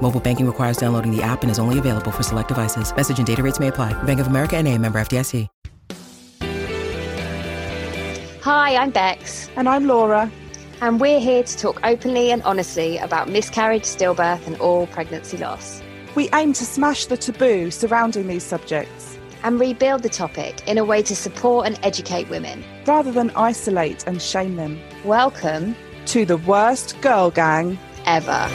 Mobile banking requires downloading the app and is only available for select devices. Message and data rates may apply. Bank of America and a member FDIC. Hi, I'm Bex. And I'm Laura. And we're here to talk openly and honestly about miscarriage, stillbirth, and all pregnancy loss. We aim to smash the taboo surrounding these subjects and rebuild the topic in a way to support and educate women rather than isolate and shame them. Welcome to the worst girl gang ever.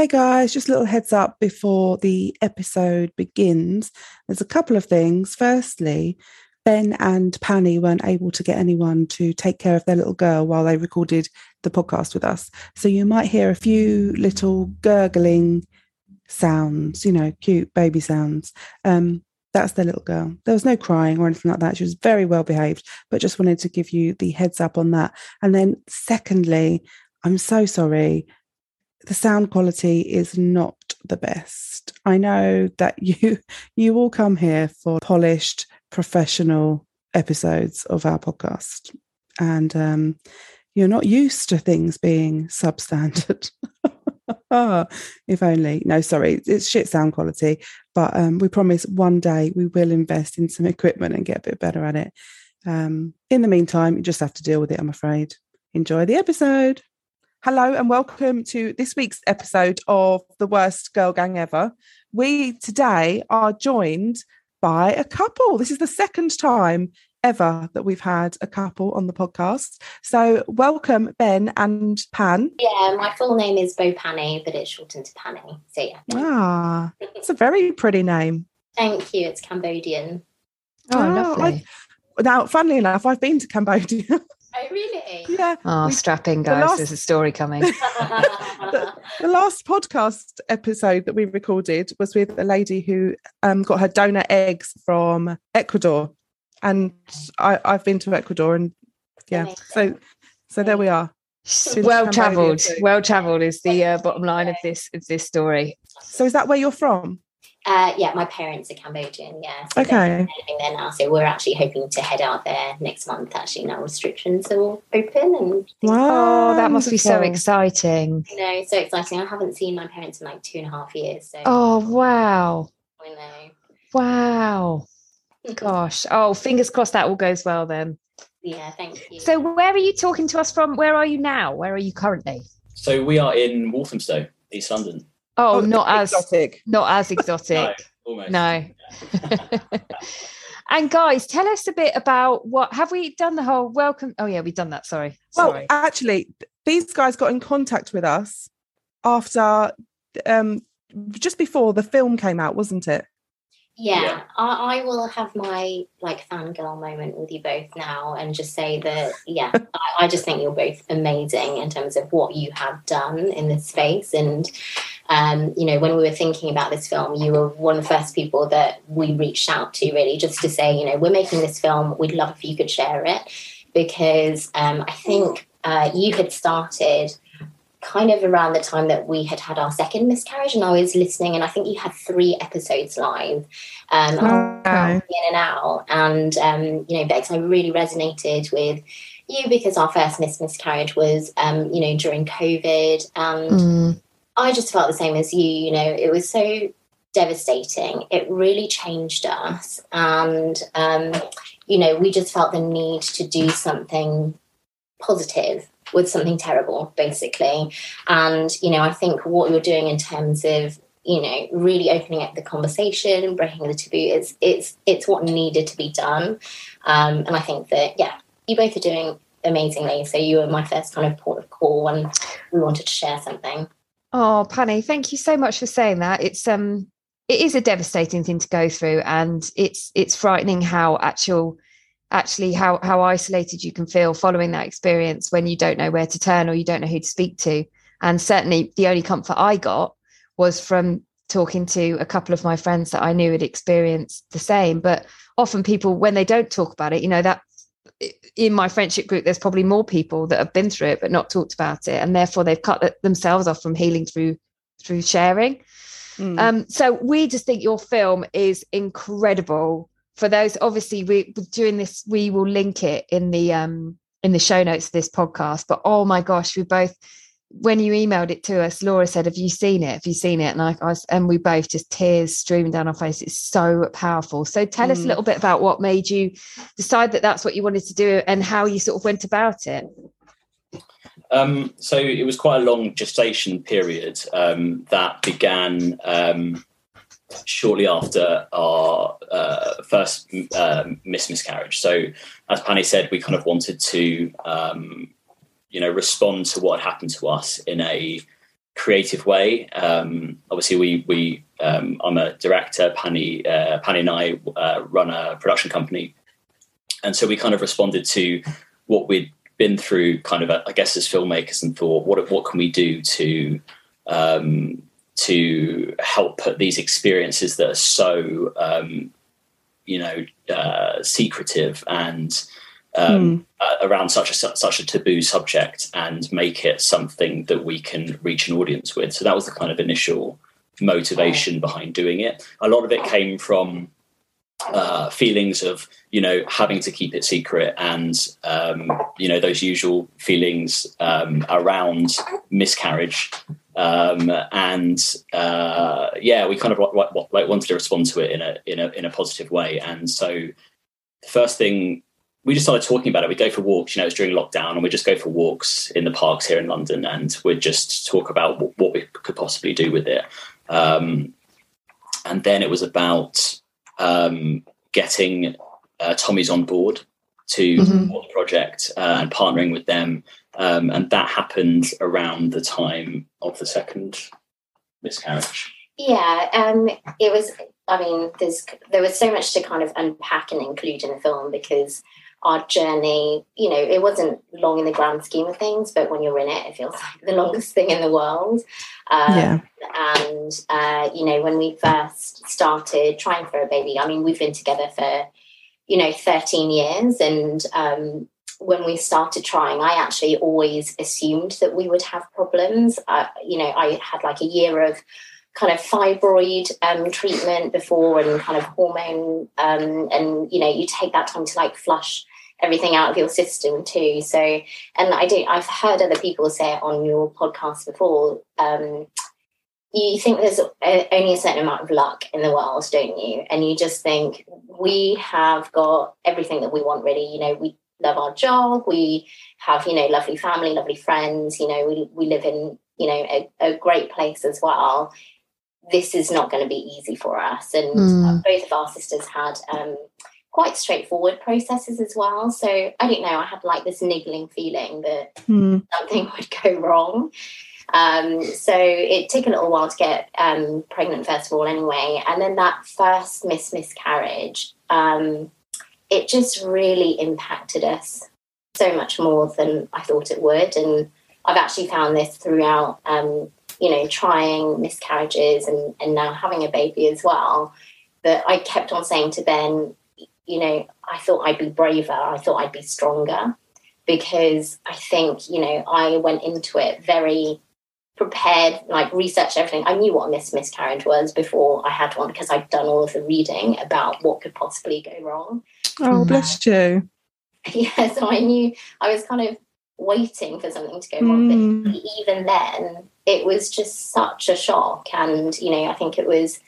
Hey guys, just a little heads up before the episode begins. There's a couple of things. Firstly, Ben and Panny weren't able to get anyone to take care of their little girl while they recorded the podcast with us. So you might hear a few little gurgling sounds, you know, cute baby sounds. Um, that's their little girl. There was no crying or anything like that. She was very well behaved, but just wanted to give you the heads up on that. And then, secondly, I'm so sorry the sound quality is not the best. I know that you you all come here for polished professional episodes of our podcast and um, you're not used to things being substandard. if only. No, sorry, it's shit sound quality. But um, we promise one day we will invest in some equipment and get a bit better at it. Um, in the meantime, you just have to deal with it, I'm afraid. Enjoy the episode. Hello and welcome to this week's episode of The Worst Girl Gang Ever. We today are joined by a couple. This is the second time ever that we've had a couple on the podcast. So, welcome, Ben and Pan. Yeah, my full name is Bophanie, but it's shortened to Panny. So, yeah. Ah, it's a very pretty name. Thank you. It's Cambodian. Oh, oh lovely. I, now, funnily enough, I've been to Cambodia. Oh, really? Yeah. Oh, we, strapping, guys. Last, There's a story coming. the, the, last podcast episode that we recorded was with a lady who um, got her donor eggs from Ecuador. And I, I've been to Ecuador and yeah, Amazing. so so there we are. Well travelled, well travelled is the uh, bottom line of this of this story. So is that where you're from? Uh, yeah, my parents are Cambodian. Yeah. So okay. Living there now, so we're actually hoping to head out there next month. Actually, now restrictions are all open and. Wow, oh, that must be so exciting! You know, so exciting. I haven't seen my parents in like two and a half years. So. Oh wow! I know. Wow. Gosh. Oh, fingers crossed that all goes well then. Yeah, thank you. So, where are you talking to us from? Where are you now? Where are you currently? So we are in Walthamstow, East London. Oh, oh not as exotic. Not as exotic. no. no. and guys, tell us a bit about what have we done the whole welcome? Oh yeah, we've done that. Sorry. Well, Sorry. actually, these guys got in contact with us after um just before the film came out, wasn't it? Yeah, yeah. I, I, will have my like fangirl moment with you both now and just say that, yeah, I, I, just think you're both amazing in terms of what you have done in this space. And, um, you know, when we were thinking about this film, you were one of the first people that we reached out to really just to say, you know, we're making this film. We'd love if you could share it because um, I think uh, you had started kind of around the time that we had had our second miscarriage and I was listening and I think you had three episodes live um okay. in and out. And um you know Bex I really resonated with you because our first miscarriage was um you know during COVID. And mm. I just felt the same as you you know it was so devastating. It really changed us. And um you know we just felt the need to do something positive with something terrible, basically. And, you know, I think what you're doing in terms of you know really opening up the conversation breaking the taboo it's it's it's what needed to be done. Um and i think that yeah you both are doing amazingly. So you were my first kind of port of call when we wanted to share something. Oh Panny thank you so much for saying that. It's um it is a devastating thing to go through and it's it's frightening how actual actually how how isolated you can feel following that experience when you don't know where to turn or you don't know who to speak to and certainly the only comfort i got was from talking to a couple of my friends that I knew had experienced the same. But often people, when they don't talk about it, you know, that in my friendship group, there's probably more people that have been through it but not talked about it, and therefore they've cut themselves off from healing through through sharing. Mm. Um, so we just think your film is incredible. For those, obviously, we doing this, we will link it in the um in the show notes of this podcast. But oh my gosh, we both when you emailed it to us, Laura said, "Have you seen it? Have you seen it?" And I, I was, and we both just tears streaming down our face. It's so powerful. So tell mm. us a mm. little bit about what made you decide that that's what you wanted to do, and how you sort of went about it. Um, so it was quite a long gestation period um, that began um, shortly after our uh, first uh, miss miscarriage. So, as Pani said, we kind of wanted to, um, you know, respond to what had happened to us in a creative way. Um, obviously, we we um, I'm a director. Pani uh, Pani and I uh, run a production company, and so we kind of responded to what we'd been through kind of, I guess, as filmmakers and thought, what what can we do to um, to help put these experiences that are so um, you know uh, secretive and um, mm. around such a such a taboo subject and make it something that we can reach an audience with. So that was the kind of initial motivation behind doing it. A lot of it came from uh, feelings of you know having to keep it secret and um, you know those usual feelings um, around miscarriage um, and uh, yeah we kind of like, like, wanted to respond to it in a in a in a positive way and so the first thing we just started talking about it we go for walks you know it's during lockdown and we just go for walks in the parks here in London and we'd just talk about what, what we could possibly do with it um, and then it was about um, getting uh, Tommy's on board to mm-hmm. the project uh, and partnering with them. Um, and that happened around the time of the second miscarriage. Yeah, um, it was. I mean, there's there was so much to kind of unpack and include in the film because our journey, you know, it wasn't long in the grand scheme of things, but when you're in it, it feels like the longest thing in the world. Um, yeah. And, uh, you know, when we first started trying for a baby, I mean, we've been together for, you know, 13 years. And um, when we started trying, I actually always assumed that we would have problems. Uh, you know, I had like a year of kind of fibroid um, treatment before and kind of hormone um, and you know you take that time to like flush everything out of your system too. So, and I do, I've heard other people say it on your podcast before. Um, you think there's a, only a certain amount of luck in the world, don't you? And you just think we have got everything that we want, really. You know, we love our job, we have, you know, lovely family, lovely friends, you know, we, we live in, you know, a, a great place as well. This is not going to be easy for us. And mm. both of our sisters had um, quite straightforward processes as well. So I don't know, I had like this niggling feeling that mm. something would go wrong. Um, so it took a little while to get um, pregnant, first of all, anyway. And then that first miss miscarriage, um, it just really impacted us so much more than I thought it would. And I've actually found this throughout, um, you know, trying miscarriages and, and now having a baby as well. That I kept on saying to Ben, you know, I thought I'd be braver. I thought I'd be stronger because I think, you know, I went into it very prepared, like researched everything. I knew what a miss miscarriage was before I had one because I'd done all of the reading about what could possibly go wrong. Oh, bless you. Yeah, so I knew I was kind of waiting for something to go wrong. Mm. But even then, it was just such a shock. And, you know, I think it was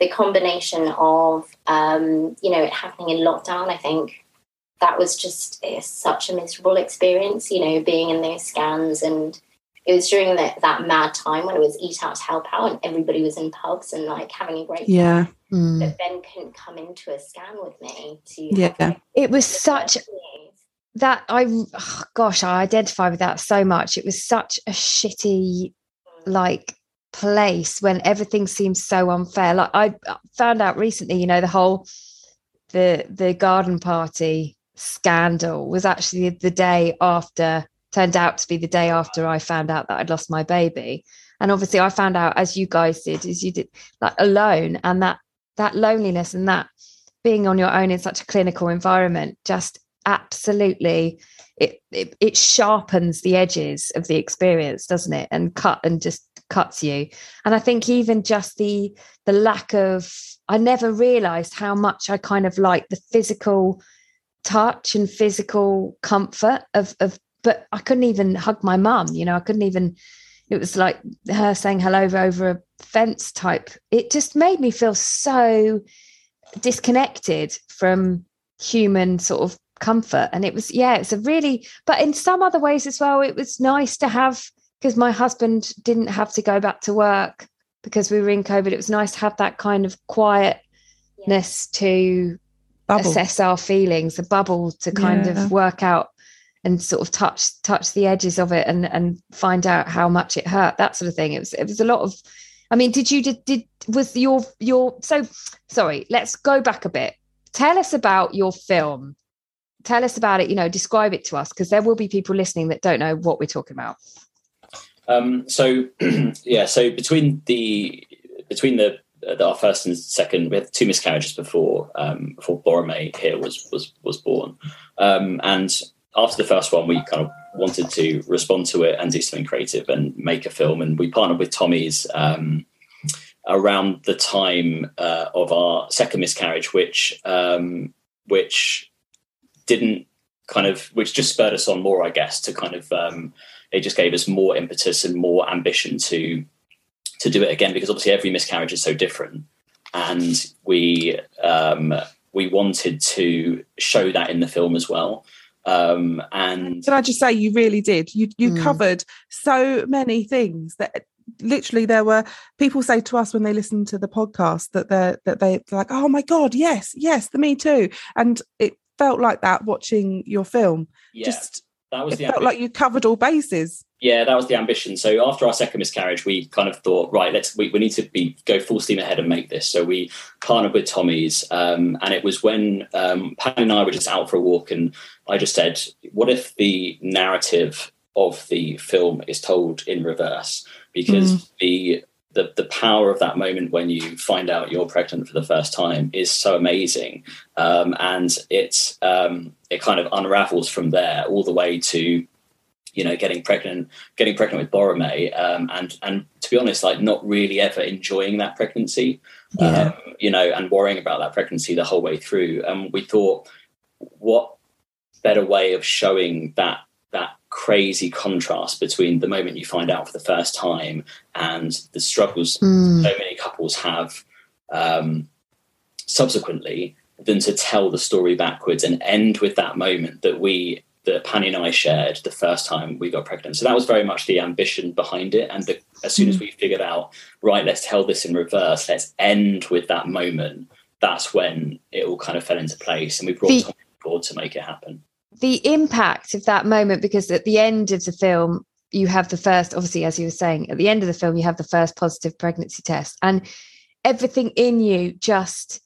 the combination of um, you know it happening in lockdown i think that was just such a miserable experience you know being in those scans and it was during the, that mad time when it was eat out help out and everybody was in pubs and like having a great yeah. mm. but ben couldn't come into a scan with me to yeah. it was such that i oh gosh i identify with that so much. It was such a shitty mm. like place when everything seems so unfair. Like i found out recently you know the whole the the garden party scandal was actually the day after turned out to be the day after i found out that i'd lost my baby. And obviously i found out as you guys did as you did like alone and that that loneliness and that being on your own in such a clinical environment just absolutely it, it, it sharpens the edges of the experience doesn't it? And cut and just cuts you. And i think even just the the lack of i never realized how much i kind of like the physical touch and physical comfort of of but i couldn't even hug my mum you know i couldn't even it was like her saying hello over a fence type it just made me feel so disconnected from human sort of comfort and it was yeah it's a really but in some other ways as well it was nice to have because my husband didn't have to go back to work because we were in covid it was nice to have that kind of quietness yeah. to bubble. assess our feelings a bubble to kind yeah. of work out and sort of touch touch the edges of it and and find out how much it hurt that sort of thing. It was it was a lot of i mean did you did, did was your your so sorry let's go back a bit. Tell us about your film. Tell us about it you know describe it to us because there will be people listening that don't know what we're talking about. Um so yeah so between the between the our first and second we had two miscarriages before um before Boromir here was was was born. Um and after the first one, we kind of wanted to respond to it and do something creative and make a film. And we partnered with Tommy's um, around the time uh, of our second miscarriage, which um, which didn't kind of which just spurred us on more, I guess, to kind of um, it just gave us more impetus and more ambition to to do it again because obviously every miscarriage is so different, and we um, we wanted to show that in the film as well. Um, and can I just say, you really did. You you mm. covered so many things that literally there were people say to us when they listen to the podcast that they're that they, they're like, oh my god, yes, yes, the Me Too, and it felt like that watching your film. Yeah, just that was it felt like you covered all bases yeah, that was the ambition. So after our second miscarriage, we kind of thought, right, let's we, we need to be go full steam ahead and make this. So we partnered with Tommy's, um, and it was when um, Pat and I were just out for a walk, and I just said, what if the narrative of the film is told in reverse? Because mm. the the the power of that moment when you find out you're pregnant for the first time is so amazing, um, and it's um, it kind of unravels from there all the way to you know, getting pregnant, getting pregnant with Boromir, um, and and to be honest, like not really ever enjoying that pregnancy, yeah. um, you know, and worrying about that pregnancy the whole way through. And we thought, what better way of showing that that crazy contrast between the moment you find out for the first time and the struggles mm. so many couples have um, subsequently than to tell the story backwards and end with that moment that we that Pani and I shared the first time we got pregnant. So that was very much the ambition behind it. And the, as soon mm. as we figured out, right, let's tell this in reverse, let's end with that moment, that's when it all kind of fell into place. And we brought the, Tom board to make it happen. The impact of that moment, because at the end of the film, you have the first, obviously, as you were saying, at the end of the film, you have the first positive pregnancy test. And everything in you just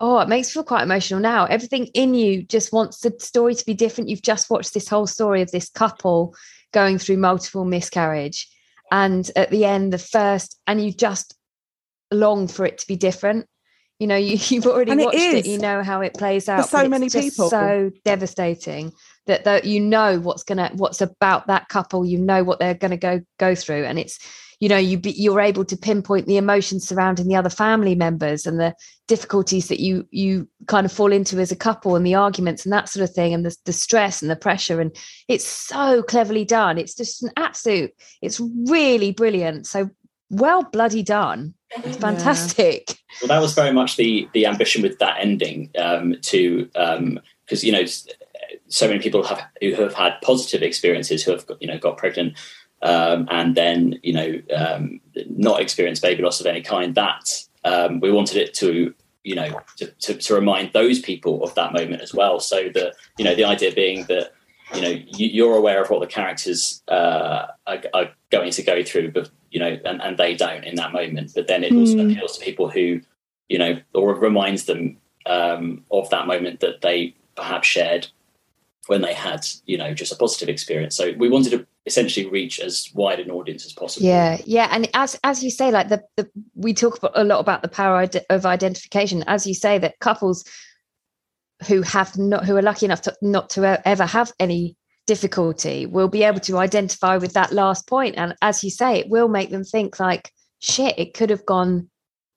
oh, it makes me feel quite emotional now. Everything in you just wants the story to be different. You've just watched this whole story of this couple going through multiple miscarriage. And at the end, the first, and you just long for it to be different. You know, you, you've already and watched it, it, you know how it plays out. For so many people. So devastating that, that you know what's gonna what's about that couple, you know what they're gonna go go through. And it's you know you be, you're able to pinpoint the emotions surrounding the other family members and the difficulties that you you kind of fall into as a couple and the arguments and that sort of thing and the, the stress and the pressure. And it's so cleverly done. It's just an absolute it's really brilliant. So well bloody done. It's fantastic. Yeah. well that was very much the the ambition with that ending um to um because you know so many people have who have had positive experiences who have you know got pregnant um, and then you know um, not experience baby loss of any kind. That um, we wanted it to you know to, to, to, remind those people of that moment as well. So the you know the idea being that you know you, are aware of what the characters uh, are, are, going to go through, but you know and, and they don't in that moment. But then it also mm. appeals to people who you know or reminds them um, of that moment that they perhaps shared when they had you know just a positive experience so we wanted to essentially reach as wide an audience as possible. Yeah, yeah, and as as you say, like the, the we talk a lot about the power of identification. As you say, that couples who have not who are lucky enough to not to ever have any difficulty will be able to identify with that last point, and as you say, it will make them think like, "Shit, it could have gone."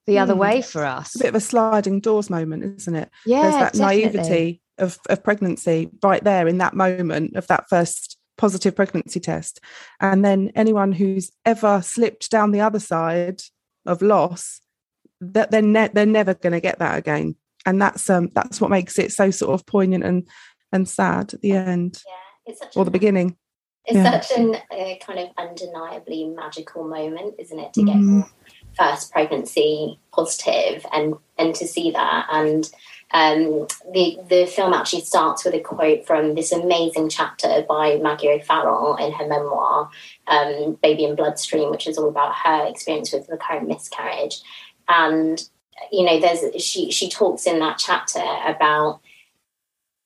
The mm. other hmm. way for us. a bit of a sliding doors moment, isn't it? Yeah. There's that definitely. naivety of, of pregnancy right there in that moment of that first positive pregnancy test. And then anyone who's ever slipped down the other side of loss, that they're ne- they're never going to get that again. And that's um that's what makes it so sort of poignant and and sad at the end, yeah, or the beginning. It's yeah. such an uh, kind of undeniably magical moment, isn't it, to get mm. your first pregnancy positive and and to see that and um, the the film actually starts with a quote from this amazing chapter by Maggie O'Farrell in her memoir, um, "Baby in Bloodstream," which is all about her experience with recurrent miscarriage. And you know, there's she she talks in that chapter about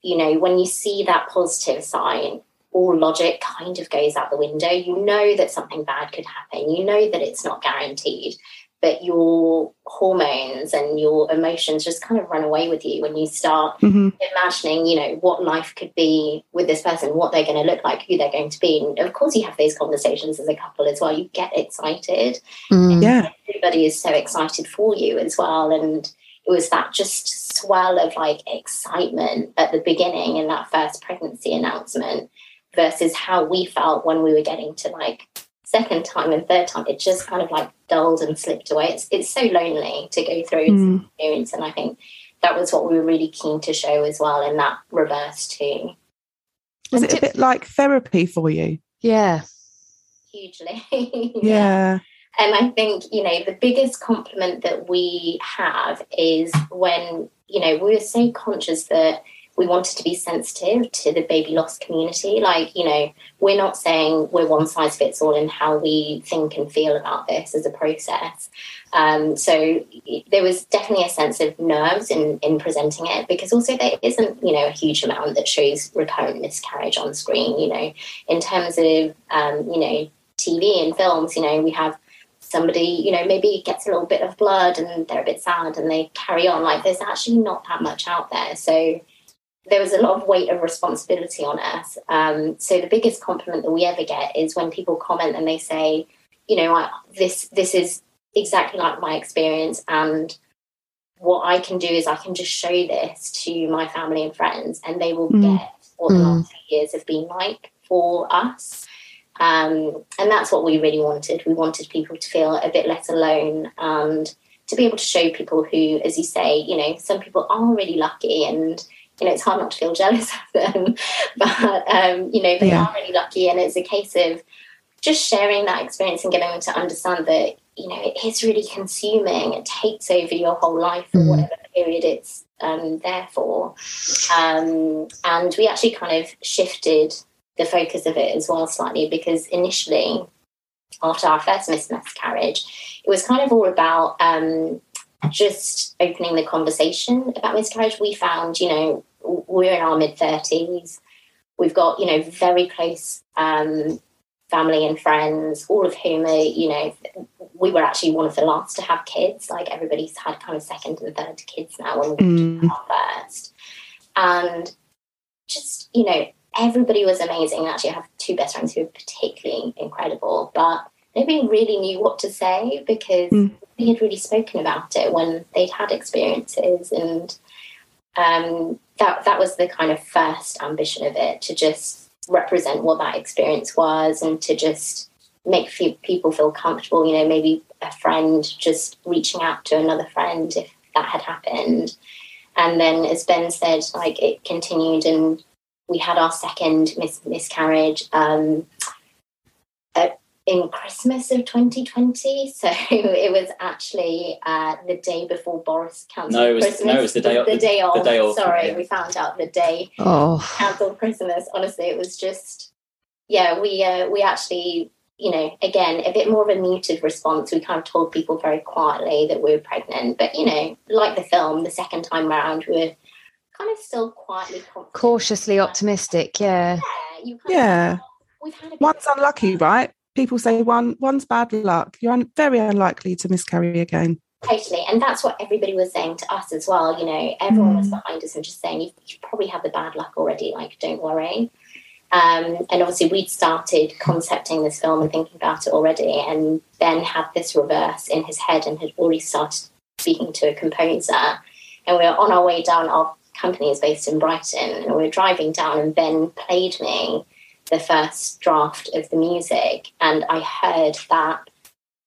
you know when you see that positive sign, all logic kind of goes out the window. You know that something bad could happen. You know that it's not guaranteed but your hormones and your emotions just kind of run away with you when you start mm-hmm. imagining, you know, what life could be with this person, what they're going to look like, who they're going to be. And of course, you have those conversations as a couple as well. You get excited. Mm. Yeah. Everybody is so excited for you as well. And it was that just swell of like excitement at the beginning in that first pregnancy announcement versus how we felt when we were getting to like second time and third time, it just kind of like dulled and slipped away. It's it's so lonely to go through mm. experience, and I think that was what we were really keen to show as well in that reverse too. Was it a bit like therapy for you? Yeah, hugely. yeah. And I think, you know, the biggest compliment that we have is when, you know, we are so conscious that we wanted to be sensitive to the baby loss community. Like, you know, we're not saying we're one size fits all in how we think and feel about this as a process. Um, so there was definitely a sense of nerves in, in presenting it because also there isn't, you know, a huge amount that shows recurrent miscarriage on screen, you know, in terms of, um, you know, TV and films, you know, we have somebody, you know, maybe gets a little bit of blood and they're a bit sad and they carry on. Like there's actually not that much out there. So there was a lot of weight of responsibility on us. Um, so the biggest compliment that we ever get is when people comment and they say, you know, I, this this is exactly like my experience, and what I can do is I can just show this to my family and friends, and they will mm. get what the mm. last few years have been like for us. Um, and that's what we really wanted. We wanted people to feel a bit less alone and to be able to show people who, as you say, you know, some people are really lucky and you know, it's hard not to feel jealous of them. but, um, you know, they yeah. are really lucky. And it's a case of just sharing that experience and getting them to understand that, you know, it is really consuming. It takes over your whole life for mm. whatever period it's um, there for. Um, and we actually kind of shifted the focus of it as well slightly because initially, after our first miscarriage, it was kind of all about um, just opening the conversation about miscarriage, we found, you know, we're in our mid 30s. We've got, you know, very close um, family and friends, all of whom are, you know, we were actually one of the last to have kids. Like everybody's had kind of second and third kids now when we mm. first. And just, you know, everybody was amazing. Actually, I have two best friends who are particularly incredible, but nobody really knew what to say because mm. we had really spoken about it when they'd had experiences and um, that that was the kind of first ambition of it to just represent what that experience was and to just make people feel comfortable you know maybe a friend just reaching out to another friend if that had happened and then as ben said like it continued and we had our second mis- miscarriage um, in Christmas of 2020. So it was actually uh, the day before Boris cancelled no, it was, Christmas. No, it was the day, the, the day off. The day off. Sorry, yeah. we found out the day oh. cancelled Christmas. Honestly, it was just, yeah, we uh, we actually, you know, again, a bit more of a muted response. We kind of told people very quietly that we were pregnant. But, you know, like the film, the second time round, we were kind of still quietly cautiously optimistic. Yeah. Yeah. yeah we've had a bit One's of- unlucky, right? People say one one's bad luck. You're un- very unlikely to miscarry again. Totally. And that's what everybody was saying to us as well. You know, everyone was Mm. behind us and just saying, you, you probably have the bad luck already. Like, don't worry. Um, and obviously, we'd started concepting this film and thinking about it already. And Ben had this reverse in his head and had already started speaking to a composer. And we were on our way down. Our company is based in Brighton. And we were driving down, and Ben played me the first draft of the music. And I heard that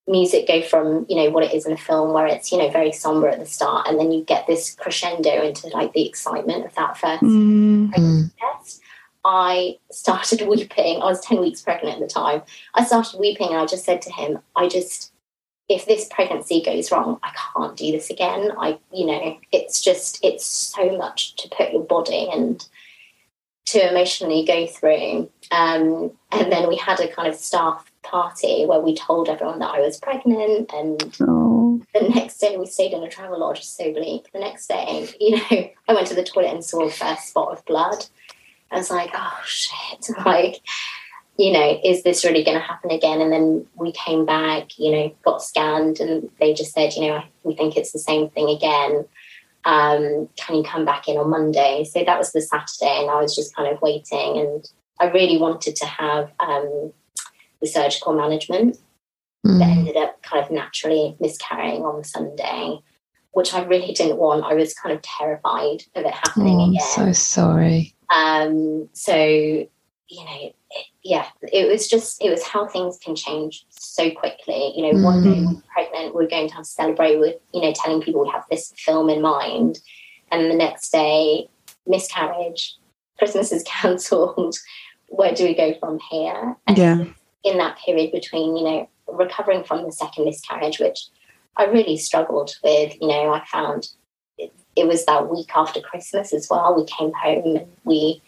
music go from you know what it is in a film where it's you know very somber at the start and then you get this crescendo into like the excitement of that first Mm. Mm. test i started weeping i was 10 weeks pregnant at the time i started weeping and i just said to him i just if this pregnancy goes wrong i can't do this again i you know it's just it's so much to put your body and to emotionally go through. Um, and then we had a kind of staff party where we told everyone that i was pregnant and Oh. the next day we stayed in a travel lodge so bleak. The next day you know i went to the toilet and saw a first spot of blood. I was like oh shit. Like you know is this really going to happen again? And then we came back you know got scanned and they just said you know we think it's the same thing again um, can you come back in on monday so that was the saturday and i was just kind of waiting and i really wanted to have um, the surgical management that Mm. ended up kind of naturally miscarrying on Sunday, which I really didn't want. I was kind of terrified of it happening Oh, I'm again. so sorry. um, so, you know, it, yeah, it was just, it was how things can change so quickly. You know, one day we're pregnant, we're going to have to celebrate with, you know, telling people we have this film in mind. And the next day, miscarriage, Christmas is cancelled. Where do we go from here? And Yeah. in that period between, you know, recovering from the second miscarriage, which I really struggled with. You know, I found it, it was that week after Christmas as well. We came home and we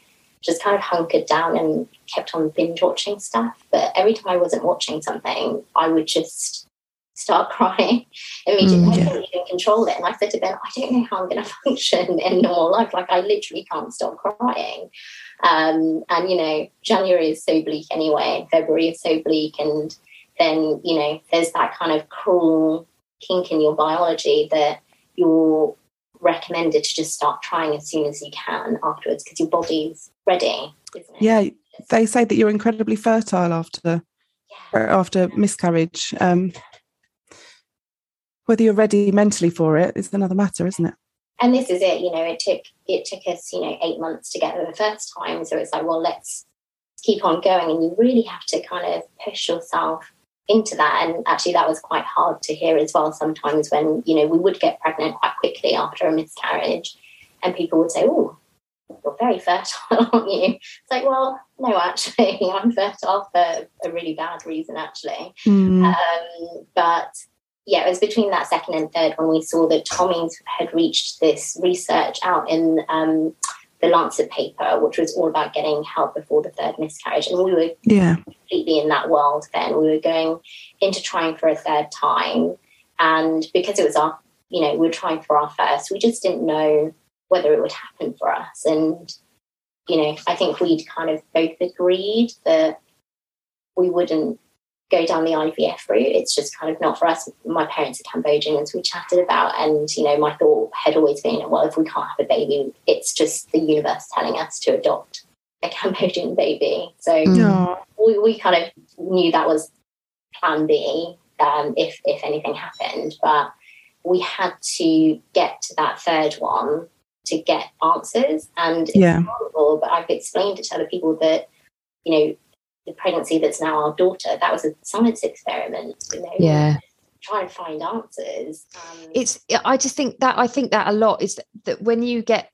just kind of hunkered down and kept on binge watching stuff. But every time I wasn't watching something, I would just start crying immediately. Mm, I couldn't even control it. And I said to Ben, I don't know how I'm going to function in normal life. Like, I literally can't stop crying. Um, and, you know, January is so bleak anyway, February is so bleak. And then, you know, there's that kind of cruel kink in your biology that you're recommended to just start trying as soon as you can afterwards because your body's ready, isn't it? Yeah. They say that you're incredibly fertile after Yeah. after miscarriage. Um, whether you're ready mentally for it is another matter, isn't it? and this is it you know it took it took us you know eight months to get there the first time so it's like well let's keep on going and you really have to kind of push yourself into that and actually that was quite hard to hear as well sometimes when you know we would get pregnant quite quickly after a miscarriage and people would say oh you're very fertile aren't you it's like well no actually i'm fertile for a really bad reason actually Mm. um, but yeah, it was between that second and third when we saw that Tommy's had reached this research out in um, the Lancet paper, which was all about getting help before the third miscarriage. And we were yeah. completely in that world then. We were going into trying for a third time. And because it was our, you know, we were trying for our first, we just didn't know whether it would happen for us. And, you know, I think we'd kind of both agreed that we wouldn't go down the IVF route. It's just kind of not for us. My parents are Cambodian, as we chatted about. And, you know, my thought had always been, well, if we can't have a baby, it's just the universe telling us to adopt a Cambodian baby. So Mm. We, we kind of knew that was plan B um, if if anything happened, but we had to get to that third one to get answers. And it's Yeah. horrible, but I've explained it to other people that you know the pregnancy that's now our daughter that was a science experiment. You know, Yeah. try and find answers. Um, it's i just think that i think that a lot is that, that when you get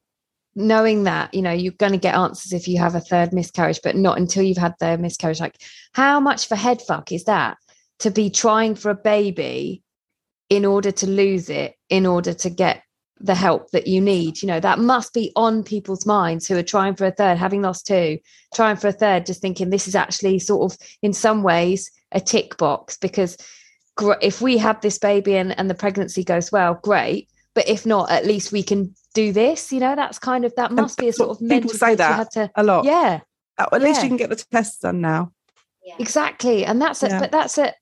knowing that you know you're going to get answers if you have a third miscarriage but not until you've had the miscarriage like how much for head fuck is that to be trying for a baby in order to lose it in order to get the help that you need you know that must be on people's minds who are trying for a third having lost two trying for a third just thinking this is actually sort of in some ways a tick box because gr- if we have this baby and, and the pregnancy goes well, great. But if not, at least we can do this. You know, that's kind of that must be a sort what of people mental say piece you that had to. A lot. Yeah, At least Yeah. you can get the tests done now. Yeah. exactly and that's a Yeah. but that's a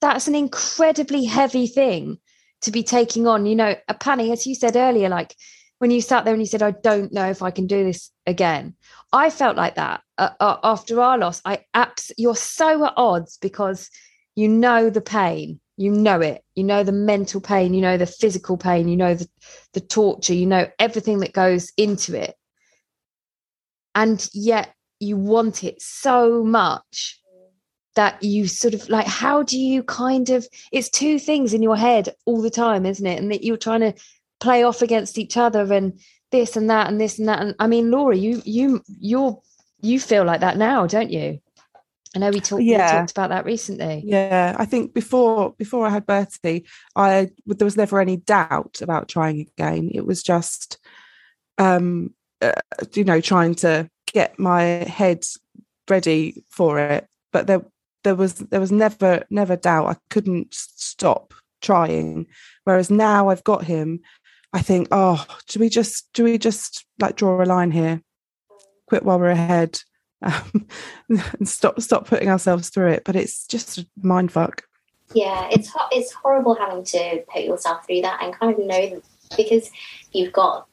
that's an incredibly heavy thing to be taking on you know a panny as you said earlier like when you sat there and you said i don't know if i can do this again. I felt like that uh, uh, after our loss. I abs- you're so at odds because you know the pain. You know it. You know the mental pain. You know the physical pain. You know the, the torture. You know everything that goes into it. And yet you want it so much that you sort of like how do you kind of it's two things in your head all the time isn't it? And that you're trying to play off against each other and this and that and this and that. And i mean laura you you you're you feel like that now don't you? I know we talked we talked about that recently. Yeah, I think before before I had Bertie, I there was never any doubt about trying again. It was just, um, uh, you know, trying to get my head ready for it. But there there was there was never never doubt. I couldn't stop trying. Whereas now I've got him, I think, oh, do we just do we just like draw a line here? Quit while we're ahead. Um, and stop stop putting ourselves through it. But it's just a mind fuck. Yeah, it's it's horrible having to put yourself through that and kind of know that because you've got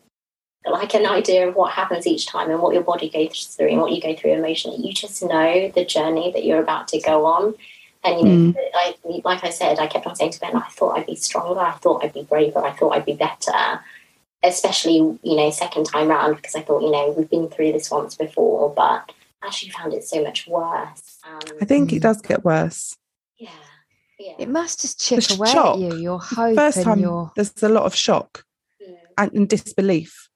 like an idea of what happens each time and what your body goes through and what you go through emotionally. You just know the journey that you're about to go on. And you know, I, like I said, I kept on saying to Ben, I thought I'd be stronger, I thought I'd be braver, I thought I'd be better. Especially, you know, second time round because I thought, you know, we've been through this once before, but actually found it so much worse. Um, I think it does get worse. yeah, yeah. it must just chip The away shock. at you your hope First and time, your there's a lot of shock Mm. and, and disbelief.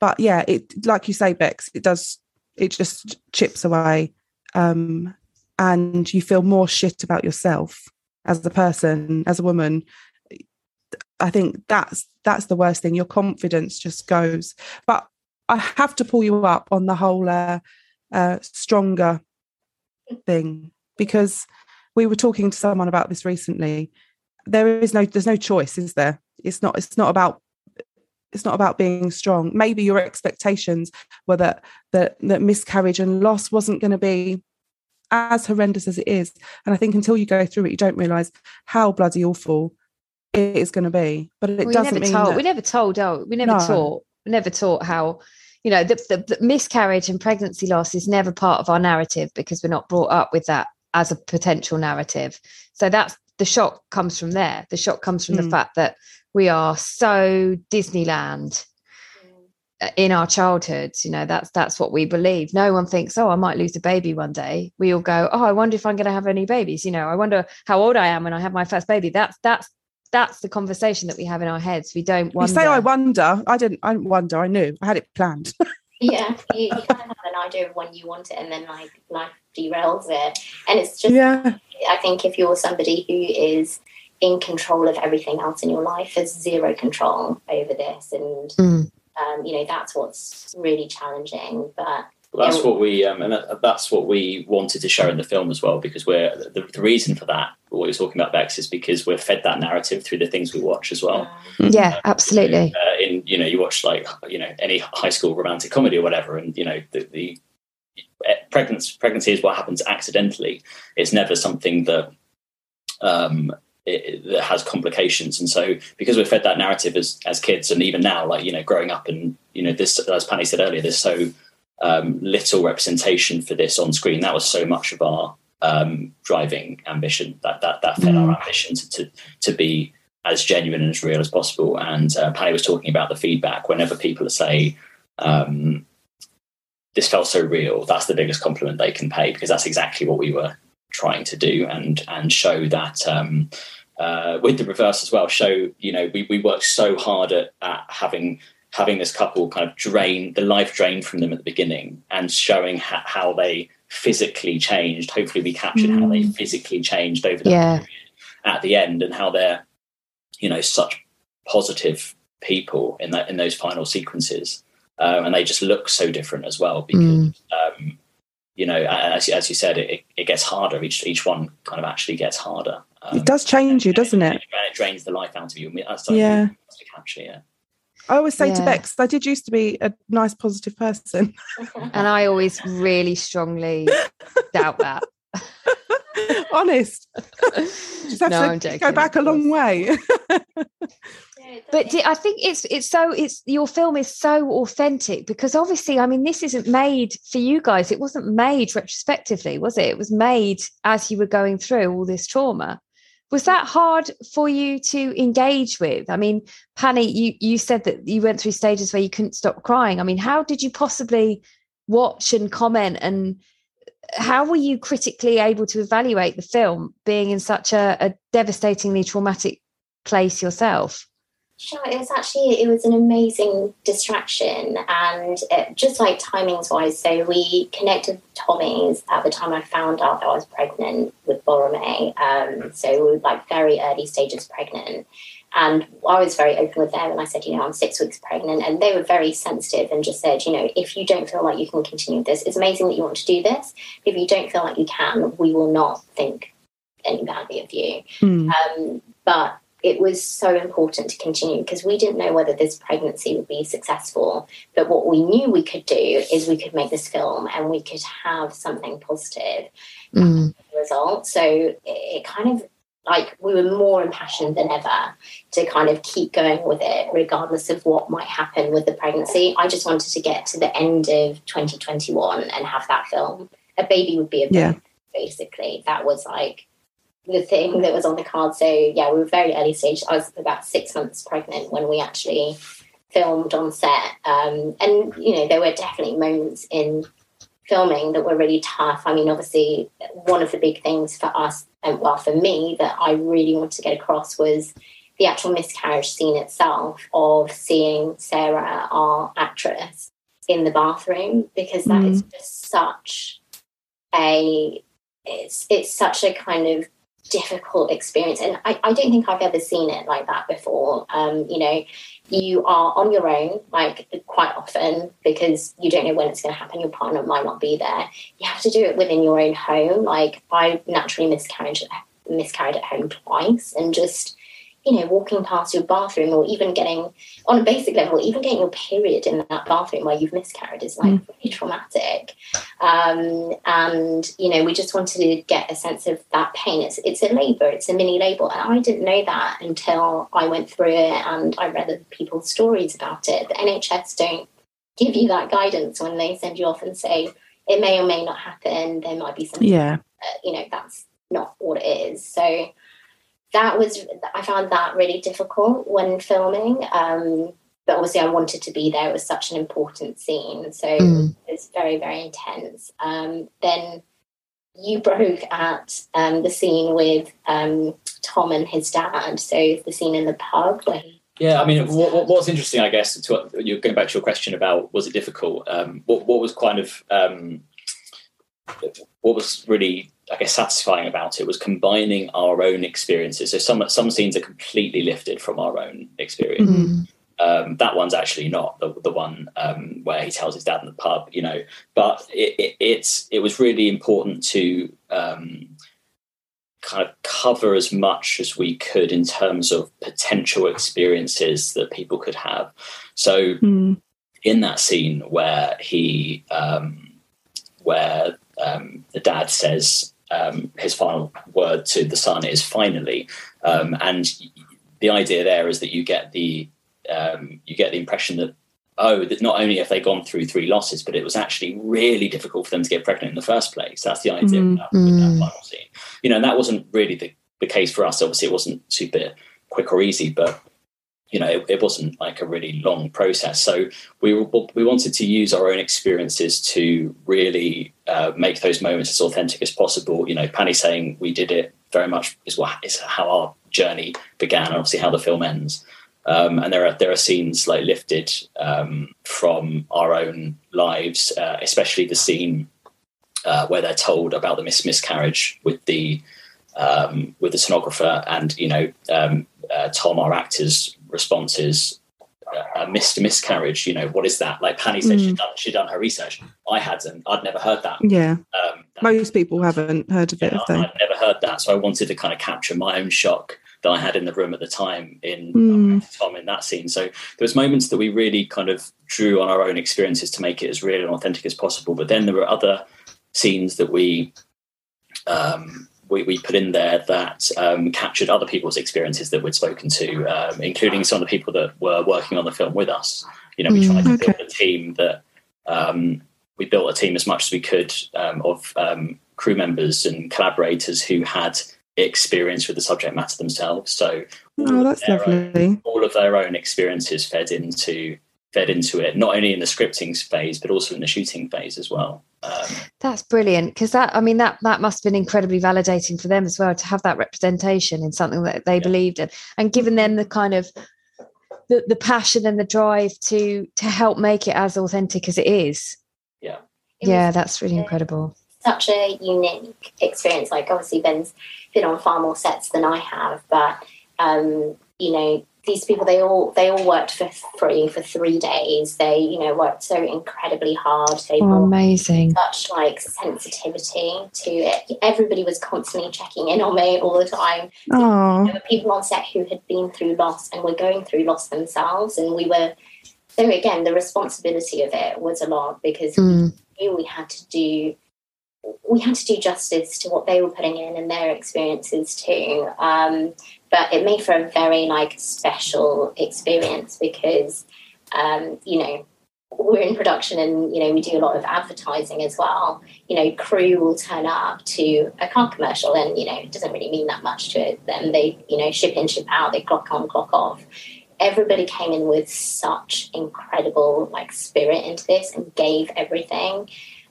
But yeah, it like you say, Bex, it does. It just chips away, um, and you feel more shit about yourself as a person, as a woman. I think that's that's the worst thing. Your confidence just goes. But I have to pull you up on the whole uh, uh, stronger thing because we were talking to someone about this recently. There is no there's no choice, is there? It's not it's not about it's not about being strong. Maybe your expectations were that that that miscarriage and loss wasn't going to be as horrendous as it is. And I think until you go through it, you don't realise how bloody awful it is going to be. But it we doesn't never mean told that, we never told oh we never No. taught we never taught how you know the, the, the miscarriage and pregnancy loss is never part of our narrative because we're not brought up with that as a potential narrative so that's the shock comes from there the shock comes from the Mm. fact that we are so disneyland uh, in our childhoods you know that's that's what we believe no one thinks oh i might lose a baby one day we all go oh i wonder if i'm going to have any babies you know i wonder how old i am when i have my first baby that's that's that's the conversation that we have in our heads we don't you say I wonder. I didn't I didn't wonder, I knew. I had it planned. yeah, you, you kind of have an idea of when you want it, and then like life derails it. And it's just, yeah. I think, if you're somebody who is in control of everything else in your life, has zero control over this, and Mm. um, you know that's what's really challenging. But That's Yeah. what we, um, and that, that's what we wanted to show in the film as well, because we're the, the reason for that. What you're talking about, Bex, is because we're fed that narrative through the things we watch as well. yeah absolutely Uh, in you know, you watch like you know any high school romantic comedy or whatever, and you know the, the pregnancy pregnancy is what happens accidentally. It's never something that um, it, that has complications. And so, because we're fed that narrative as as kids, and even now, like you know, growing up, and you know, this as Penny said earlier, there's so um, little representation for this on screen. That was so much of our um, driving ambition. That that that fed our ambition to, to to be as genuine and as real as possible. And uh, was talking about the feedback. Whenever people say, um, "This felt so real," that's the biggest compliment they can pay because that's exactly what we were trying to do and and show that. Um, uh, with the reverse as well, show you know we we worked so hard at, at having having this couple kind of drain the life drained from them at the beginning and showing ha- how they physically changed. Hopefully, we captured how they physically changed over the Yeah. period at the end and how they're you know such positive people in that in those final sequences um, and they just look so different as well because Mm. um, you know as, as you said it, it gets harder each each one kind of actually gets harder um, It does change you, doesn't it? and it drains the life out of you I mean, that's something Yeah. we want capture yeah I always say to Bex, I did used to be a nice, positive person. and i always really strongly doubt that Honest. Just have No, I'm joking, go back a long way. but I think it's it's so it's your film is so authentic because obviously I mean this isn't made for you guys. It wasn't made retrospectively was it? It was made as you were going through all this trauma. Was that hard for you to engage with? I mean Panny you you said that you went through stages where you couldn't stop crying. I mean how did you possibly watch and comment and how were you critically able to evaluate the film being in such a, a devastatingly traumatic place yourself Sure, it was actually it was an amazing distraction, and it, just like timings wise. So we connected with Tommy's at the time I found out that I was pregnant with Borome. Um, so we were like very early stages pregnant, and I was very open with them, and I said, you know, I'm six weeks pregnant, and they were very sensitive and just said, you know, if you don't feel like you can continue this, it's amazing that you want to do this. If you don't feel like you can, we will not think any badly of you. Mm. Um, but it was so important to continue because we didn't know whether this pregnancy would be successful. But what we knew we could do is we could make this film and we could have something positive Mm. result. So it, it kind of like we were more impassioned than ever to kind of keep going with it, regardless of what might happen with the pregnancy. I just wanted to get to the end of 2021 and have that film. A baby would be a baby, Yeah. basically. That was like the thing that was on the card. So yeah, we were very early stage. I was about six months pregnant when we actually filmed on set. Um, and you know, there were definitely moments in filming that were really tough. I mean, obviously, one of the big things for us, and well, for me, that I really wanted to get across was the actual miscarriage scene itself of seeing Sarah, our actress, in the bathroom because that is mm-hmm. just such a it's it's such a kind of difficult experience and I, I don't think I've ever seen it like that before. Um, you know, you are on your own, like quite often, because you don't know when it's going to happen. Your partner might not be there. You have to do it within your own home. Like I naturally miscarried miscarried at home twice, and just you know, walking past your bathroom or even getting on a basic level, even getting your period in that bathroom where you've miscarried is like Mm. really traumatic. Um, and you know, we just wanted to get a sense of that pain. It's it's a labour, it's a mini labour, and I didn't know that until I went through it and I read other people's stories about it. The NHS don't give you that guidance when they send you off and say it may or may not happen. There might be something Yeah. uh, you know that's not what it is so that was i found that really difficult when filming um but obviously i wanted to be there it was such an important scene so Mm. it's very very intense um then you broke at um the scene with um tom and his dad so the scene in the pub where he Yeah, I mean, what, what, what's interesting, I guess, to what, you're going back to your question about was it difficult? Um, what, what was kind of um, what was really, I guess, satisfying about it was combining our own experiences. So some some scenes are completely lifted from our own experience. Mm. Um, that one's actually not the, the one um, where he tells his dad in the pub, you know. But it, it, it's it was really important to um, kind of cover as much as we could in terms of potential experiences that people could have. So Mm. in that scene where he um, where um, the dad says um, his final word to the son is finally um, and the idea there is that you get the um, you get the impression that oh that not only have they gone through three losses but it was actually really difficult for them to get pregnant in the first place that's the idea Mm. with, that, with that Mm. final scene you know and that wasn't really the, the case for us obviously it wasn't super quick or easy but you know, it, it wasn't like a really long process. So we we wanted to use our own experiences to really uh, make those moments as authentic as possible. You know, Panny saying we did it very much is what is how our journey began, and obviously how the film ends. Um, and there are there are scenes like lifted um, from our own lives, uh, especially the scene uh, where they're told about the mis- miscarriage with the um, with the sonographer, and you know um, uh, Tom, our actor's response is uh, a missed miscarriage. You know what is that? Like Panny said, Mm. she'd done she'd done her research. I hadn't. I'd never heard that. Yeah. Um, that- Most people haven't heard of it, yeah, have they? I'd never heard that, so I wanted to kind of capture my own shock that I had in the room at the time in Mm. Tom in that scene. So there was moments that we really kind of drew on our own experiences to make it as real and authentic as possible. But then there were other scenes that we um, we, we put in there that um, captured other people's experiences that we'd spoken to, um, including some of the people that were working on the film with us. You know, we Mm, tried to okay. build a team that um, we built a team as much as we could um, of um, crew members and collaborators who had experience with the subject matter themselves. So all Oh, of that's their own- all of their own experiences fed into fed into it, not only in the scripting phase but also in the shooting phase as well. Um, That's brilliant because that I mean that that must have been incredibly validating for them as well to have that representation in something that they Yeah. believed in and given them the kind of the, the passion and the drive to to help make it as authentic as it is. Yeah. It yeah, that's really incredible. such a unique experience. Like obviously Ben's been on far more sets than I have, but um, you know, these people they all they all worked for free for three days. They, you know, worked so incredibly hard. They Oh, brought amazing. such like sensitivity to it. Everybody was constantly checking in on me all the time. Oh, There were people on set who had been through loss and were going through loss themselves, and we were. So again, the responsibility of it was a lot because Mm, we knew we had to do we had to do justice to what they were putting in and their experiences too. Um, but it made for a very like special experience because um, you know we're in production and you know we do a lot of advertising as well. You know, crew will turn up to a car commercial and you know it doesn't really mean that much to them. They you know ship in, ship out, they clock on, clock off. Everybody came in with such incredible like spirit into this and gave everything.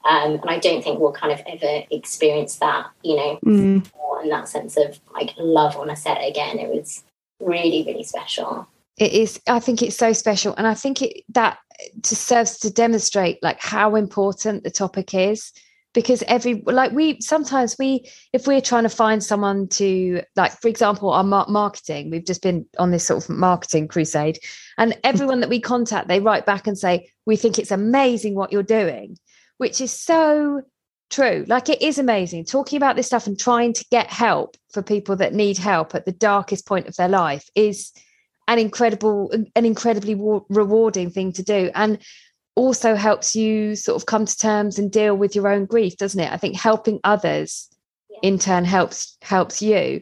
Um, and I don't think we'll kind of ever experience that, you know, mm, in that sense of like love on a set again. It was really, really special. it is i think it's so special. And i think it that just serves to demonstrate like how important the topic is. Because every like we sometimes we if we're trying to find someone to like for example our mar- marketing we've just been on this sort of marketing crusade. And everyone that we contact they write back and say we think it's amazing what you're doing which is so true. Like it is amazing talking about this stuff and trying to get help for people that need help at the darkest point of their life is an incredible an incredibly wa- rewarding thing to do and also helps you sort of come to terms and deal with your own grief doesn't it? I think helping others in turn helps helps you.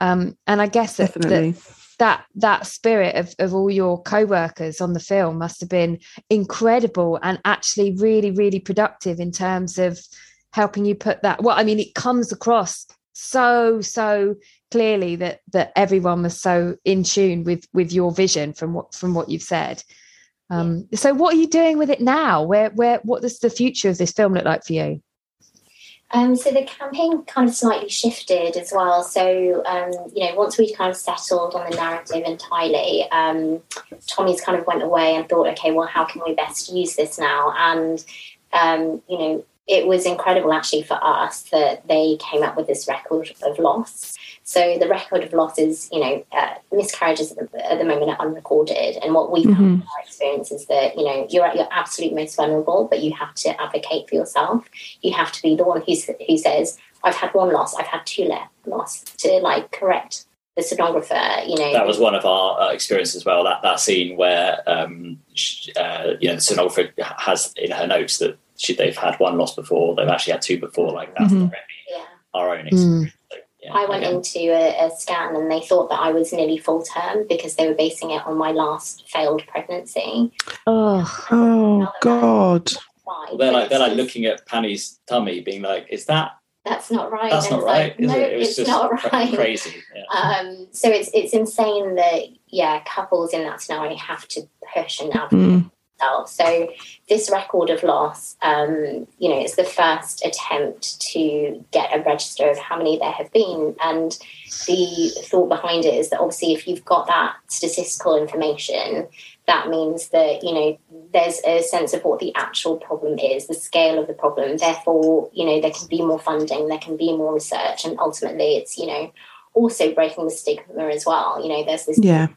Um and i guess that, that definitely. That that spirit of, of all your co-workers on the film must have been incredible and actually really really productive in terms of helping you put that well i mean it comes across so so clearly that that everyone was so in tune with with your vision from what from what you've said. Um so what are you doing with it now? Where where what does the future of this film look like for you Um, so the campaign kind of slightly shifted as well. So, um, you know, once we'd kind of settled on the narrative entirely, um, Tommy's kind of went away and thought, okay, well, how can we best use this now? And, um, you know, it was incredible actually for us that they came up with this record of loss. So the record of losses, you know, uh, miscarriages at the, at the moment are unrecorded. And what we found Mhm. in our experience is that, you know, you're at your absolute most vulnerable, but you have to advocate for yourself. You have to be the one who's, who says, I've had one loss, I've had two le- loss to like correct the sonographer, you know. that was one of our uh, experiences as well. That that scene where um, sh uh, you know the sonographer has in her notes that she, they've had one loss before, they've actually had two before. Like that's Mhm. yeah. our own experience. So, yeah, I went again. into a, a scan and they thought that I was nearly full term because they were basing it on my last failed pregnancy. oh Oh God. Why? They're like they're like looking at Panny's tummy, being like, "Is that That's not right. that's not right? like, is no, it? It was it's just not right. crazy." Yeah. Um, so it's it's insane that yeah, couples in that scenario have to push and advocate Mm. So this record of loss, um, you know, it's the first attempt to get a register of how many there have been, and the thought behind it is that obviously if you've got that statistical information, that means that you know there's a sense of what the actual problem is, the scale of the problem. Therefore, you know there can be more funding, there can be more research, and ultimately, it's you know also breaking the stigma as well. You know, there's this Yeah.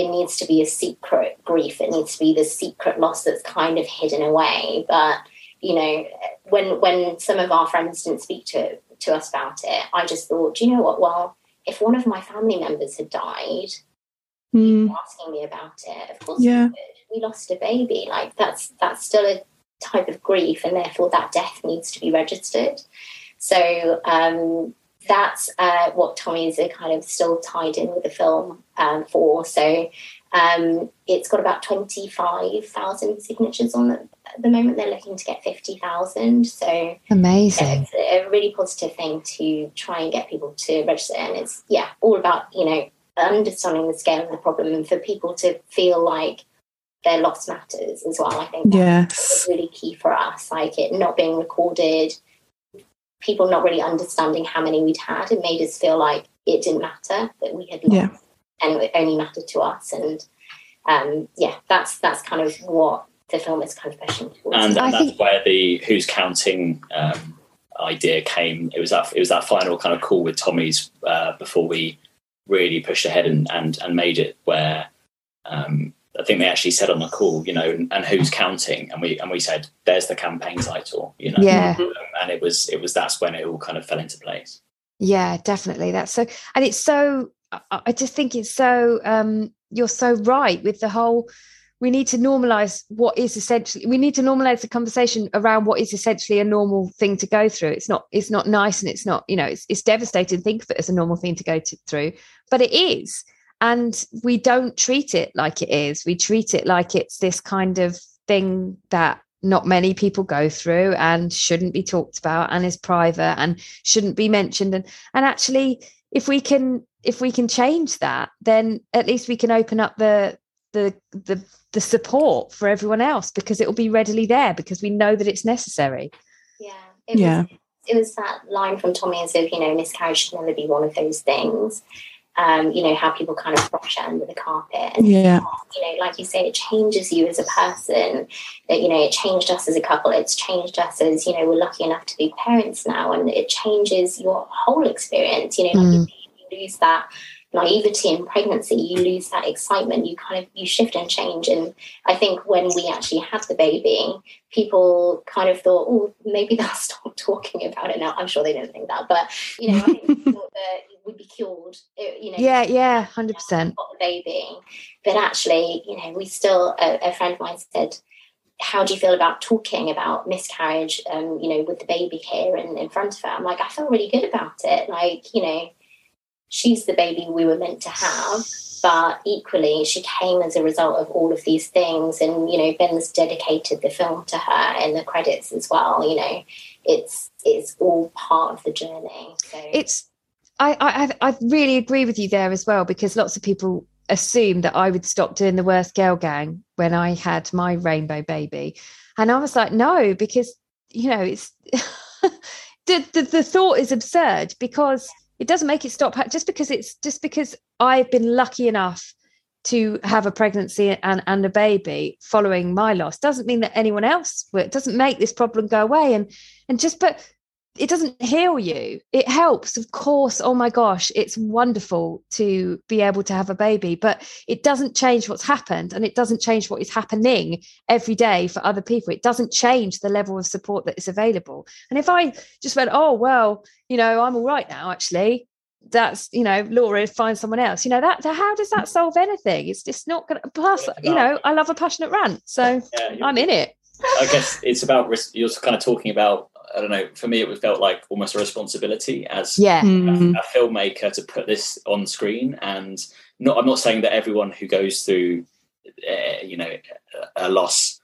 It needs to be a secret grief. It needs to be the secret loss that's kind of hidden away. But you know, when when some of our friends didn't speak to to us about it, I just thought, do you know what? Well, if one of my family members had died, Mm. asking me about it, of course, Yeah. we, we lost a baby. Like that's that's still a type of grief, and therefore that death needs to be registered. So um, that's uh, what Tommy's are kind of still tied in with the film um, for. So um, it's got about 25,000 signatures on it. At the moment, they're looking to get 50,000. So amazing. It's a really positive thing to try and get people to register. And it's, yeah, all about, you know, understanding the scale of the problem and for people to feel like their loss matters as well. I think yes. really key for us, like it not being recorded, people not really understanding how many we'd had. It made us feel like it didn't matter that we had lost yeah. and it only mattered to us. And um, yeah, that's that's kind of what the film is kind of pushing towards. And, I and that's think- where the who's counting um, idea came. It was that it was that final kind of call with Tommy's uh, before we really pushed ahead and and, and made it where um, I think they actually said on the call, you know, and, and who's counting, and we and we said, "There's the campaign title," you know, Yeah. Um, and it was it was that's when it all kind of fell into place. Yeah, definitely. That's so, and it's so. I I just think it's so. Um, you're so right with the whole. We need to normalize what is essentially. We need to normalize the conversation around what is essentially a normal thing to go through. It's not. It's not nice, and it's not. You know, it's it's devastating. to Think of it as a normal thing to go to, through, but it is, and we don't treat it like it is. We treat it like it's this kind of thing that not many people go through and shouldn't be talked about and is private and shouldn't be mentioned and and actually if we can if we can change that then at least we can open up the the the the support for everyone else because it will be readily there because we know that it's necessary yeah, it Yeah. was it was that line from Tommy as if you know miscarriage should never be one of those things. Um, you know how people kind of brush it under the carpet, and Yeah. you know, like you say, it changes you as a person. That you know, it changed us as a couple. It's changed us as you know, we're lucky enough to be parents now, and it changes your whole experience. You know, like you, lose that naivety in pregnancy, you lose that excitement. You kind of you shift and change. And I think when we actually had the baby, people kind of thought, oh, maybe they'll stop talking about it now. I'm sure they didn't think that, but you know, I think that would be cured. It- you know, yeah yeah 100% got the baby. But actually, you know, we still, a, a friend of mine said, how do you feel about talking about miscarriage, um, you know, with the baby here and in front of her? I'm like, I feel really good about it. Like, you know, she's the baby we were meant to have, but equally, she came as a result of all of these things. And, you know, Ben's dedicated the film to her and the credits as well. You know, it's, it's all part of the journey. So, it's I, I I really agree with you there as well because lots of people assume that I would stop doing the worst girl gang when I had my rainbow baby, and I was like, no, because you know it's the, the the thought is absurd because it doesn't make it stop just because it's just because I've been lucky enough to have a pregnancy and, and a baby following my loss doesn't mean that anyone else. It doesn't make this problem go away. And and just but it doesn't heal you. It helps, of course. Oh my gosh, it's wonderful to be able to have a baby, but it doesn't change what's happened and it doesn't change what is happening every day for other people. It doesn't change the level of support that is available. And if I just went, oh, well, you know, I'm all right now, actually, that's, you know, Laura, find someone else, you know, that, how does that solve anything? It's just not going to, plus, you know, I love a passionate rant. So Yeah, I'm in it. I guess it's about res- you're kind of talking about. I don't know. For me, it felt like almost a responsibility as Yeah. Mm. a filmmaker to put this on screen and not i'm not saying that everyone who goes through uh, you know a loss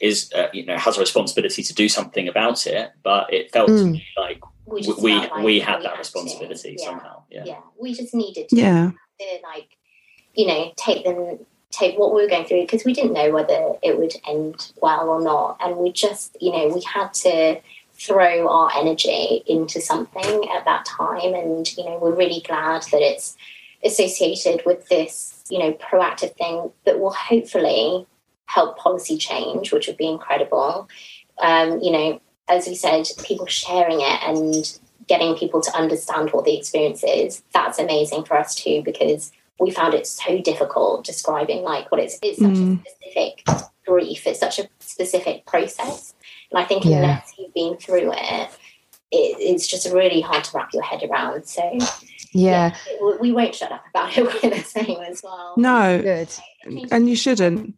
is uh, you know has a responsibility to do something about it but it felt to Mm. me like we we just we, felt like we had that to. responsibility Yeah. somehow yeah. yeah we just needed to, Yeah. to like you know take them take what we were going through because we didn't know whether it would end well or not and we just you know we had to throw our energy into something at that time. And you know we're really glad that it's associated with this you know proactive thing that will hopefully help policy change which would be incredible. Um, you know as we said people sharing it and getting people to understand what the experience is that's amazing for us too because we found it so difficult describing like what it's it's such Mm. a specific grief. It's such a specific process and i think Yeah. unless you've been through it, it it's just really hard to wrap your head around so Yeah. we- we won't shut up about it we're the same as well No, Good. and you shouldn't.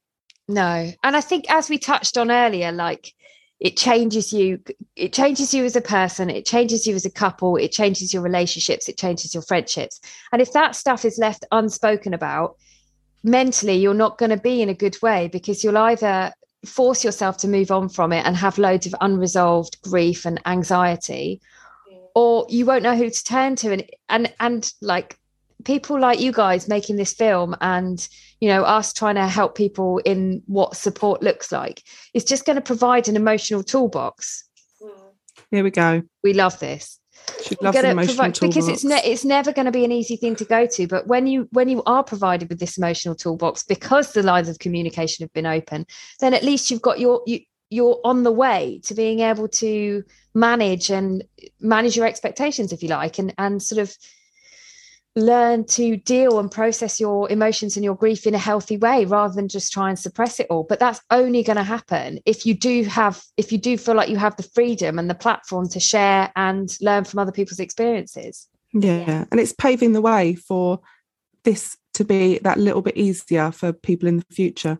No. And I think as we touched on earlier, like it changes you it changes you as a person it changes you as a couple it changes your relationships it changes your friendships and if that stuff is left unspoken about mentally you're not going to be in a good way because you'll either force yourself to move on from it and have loads of unresolved grief and anxiety or you won't know who to turn to. And and and like people like you guys making this film and you know us trying to help people in what support looks like is just going to provide an emotional toolbox. Hmm. Here we go. We love this she loves an emotional provide, toolbox. because it's ne- it's never going to be an easy thing to go to but when you when you are provided with this emotional toolbox because the lines of communication have been open then at least you've got your you you're on the way to being able to manage and manage your expectations if you like and and sort of learn to deal and process your emotions and your grief in a healthy way rather than just try and suppress it all but that's only going to happen if you do have if you do feel like you have the freedom and the platform to share and learn from other people's experiences yeah and it's paving the way for this to be that little bit easier for people in the future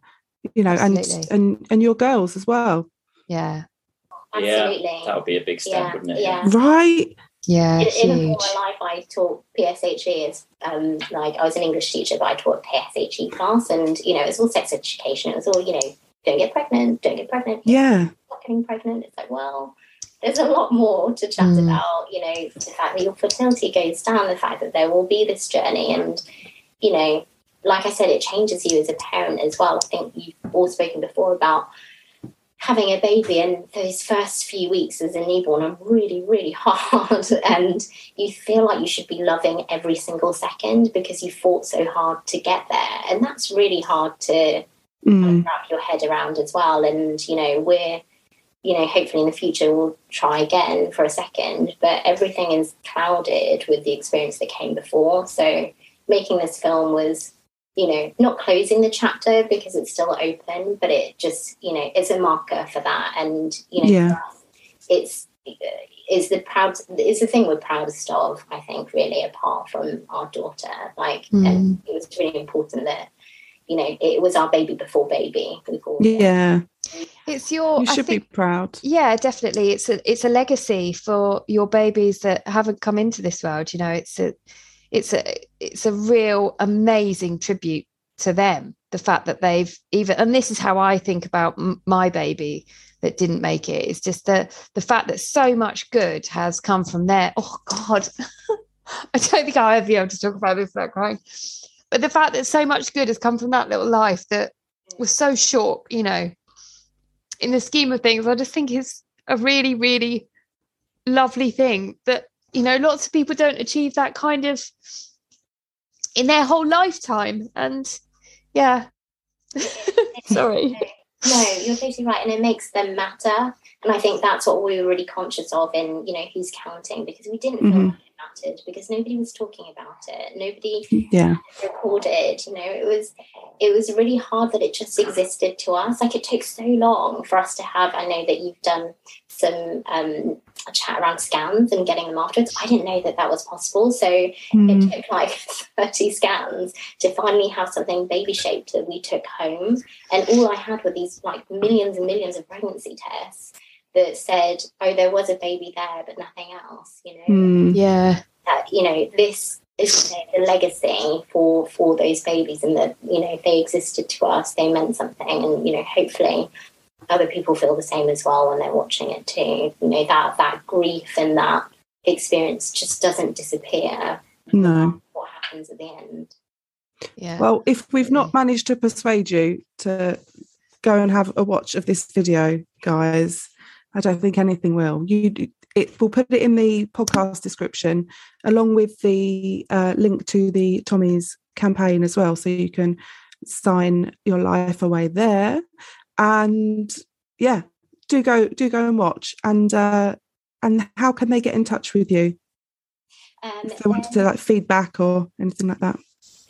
you know Absolutely. and and and your girls as well yeah Absolutely. Yeah, that would be a big step, yeah, wouldn't it? yeah. right yeah in, in huge former life, I taught PSHE as um, like I was an English teacher, but I taught a PSHE class, and you know it was all sex education. It was all you know, don't get pregnant, don't get pregnant, yeah not getting pregnant. It's like well, there's a lot more to chat Mm. about. You know, the fact that your fertility goes down, the fact that there will be this journey, and you know, like I said, it changes you as a parent as well. I think you've all spoken before about having a baby and those first few weeks as a newborn are really really hard. And you feel like you should be loving every single second because you fought so hard to get there. And that's really hard to Mm. wrap your head around as well. And you know we're you know hopefully in the future we'll try again for a second. But everything is clouded with the experience that came before. So making this film was you know not closing the chapter because it's still open but it just you know it's a marker for that. And you know Yeah. it's is the proud is the thing we're proudest of i think really apart from our daughter. Like hmm. and it was really important that you know it was our baby before baby. We called it. yeah. It's your you I should think- be proud. yeah definitely. It's a it's a legacy for your babies that haven't come into this world you know. It's a it's a it's a real amazing tribute to them the fact that they've even and this is how i think about m- my baby that didn't make it it's just the the fact that so much good has come from there oh god i don't think i'll ever be able to talk about this without crying but the fact that so much good has come from that little life that was so short you know in the scheme of things, I just think it's a really, really lovely thing that, you know, lots of people don't achieve that kind of in their whole lifetime. And yeah, sorry. No, you're totally right, and it makes them matter. And I think that's what we were really conscious of in, you know, who's counting because we didn't feel Mhm. like it mattered because nobody was talking about it. Nobody yeah recorded. You know, it was it was really hard that it just existed to us. Like it took so long for us to have. I know that you've done some um, a chat around scans and getting them afterwards. I didn't know that that was possible. So Mm. it took like 30 scans to finally have something baby shaped that we took home. And all I had were these like millions and millions of pregnancy tests that said, oh, there was a baby there, but nothing else, you know Mm. Yeah. that you know this is the legacy for for those babies and that you know they existed to us they meant something and you know hopefully other people feel the same as well when they're watching it too. You know that that grief and that experience just doesn't disappear. No. What happens at the end. Yeah. well if we've not managed to persuade you to go and have a watch of this video guys i don't think anything will. You it we'll put it in the podcast description along with the uh, link to the tommy's campaign as well so you can sign your life away there and yeah do go do go and watch and uh and how can they get in touch with you um, if they wanted to like feedback or anything like that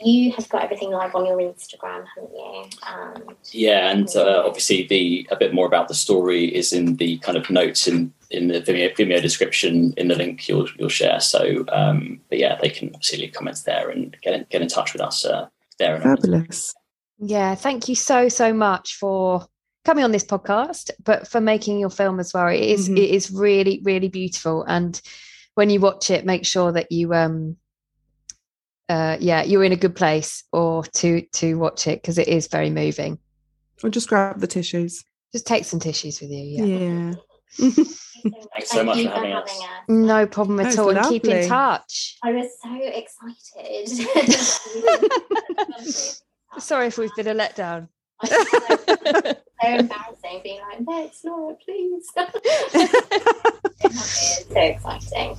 you have got everything live on your instagram haven't you and Yeah, and uh, obviously the a bit more about the story is in the kind of notes in in the Vimeo, Vimeo description in the link you'll you'll share. So, um, but yeah, they can obviously leave comments there and get in, get in touch with us uh, there. Fabulous Yeah. Thank you so, so much for coming on this podcast, but for making your film as well. It is, Mhm. it is really really beautiful, and when you watch it, make sure that you um uh yeah you're in a good place or to to watch it because it is very moving. Or just grab the tissues. Just take some tissues with you. Yeah. Yeah. Thanks so Thank much you for having us. No problem at That's all. And keep in touch. I was so excited. Sorry if we've been a letdown. I was so, so embarrassing being like, no, it's not, please. it's so exciting.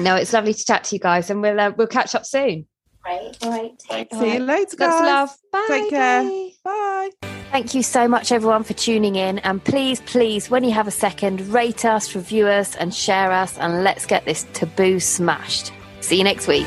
No, it's lovely to chat to you guys, and we'll uh, we'll catch up soon. Great. All right. Thanks. See you later, guys. Lots love. Bye. Take care. bye. Bye. Thank you so much, everyone, for tuning in. And please, please, when you have a second, rate us, review us, and share us. And let's get this taboo smashed. See you next week.